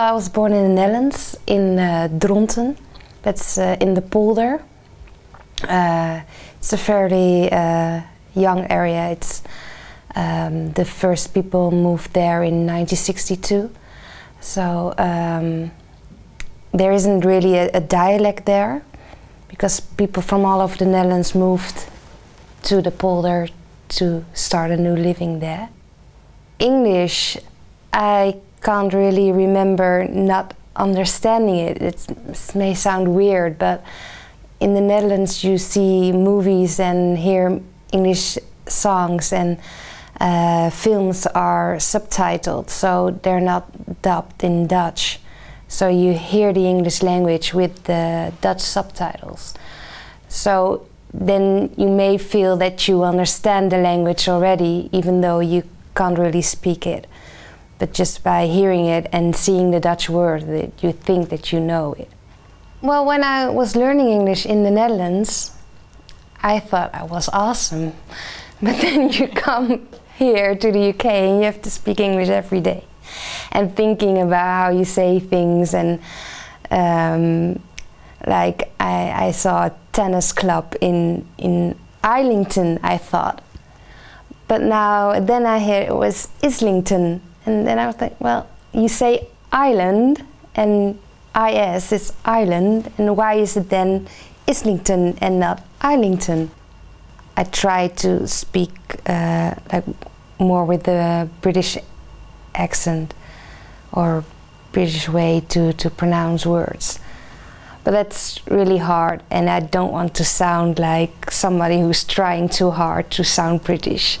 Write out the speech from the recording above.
I was born in the Netherlands, in uh, Dronten. That's uh, in the polder. Uh, it's a fairly uh, young area. It's um, the first people moved there in 1962. So um, there isn't really a, a, dialect there because people from all over the Netherlands moved to the polder to start a new living there. English, I can't really remember not understanding it. It may sound weird, but in the Netherlands you see movies and hear English songs and uh, films are subtitled, so they're not dubbed in Dutch. So you hear the English language with the Dutch subtitles. So then you may feel that you understand the language already, even though you can't really speak it. But just by hearing it and seeing the Dutch word, that you think that you know it. Well, when I was learning English in the Netherlands, I thought I was awesome. But then you come here to the UK and you have to speak English every day. And thinking about how you say things and um, like I, I, saw a tennis club in in Islington, I thought. But now then I hear it was Islington and then I was like, well, you say island and IS is island and why is it then Islington and not Islington? I try to speak uh, like more with the British accent or British way to, to pronounce words. But that's really hard, and I don't want to sound like somebody who's trying too hard to sound British.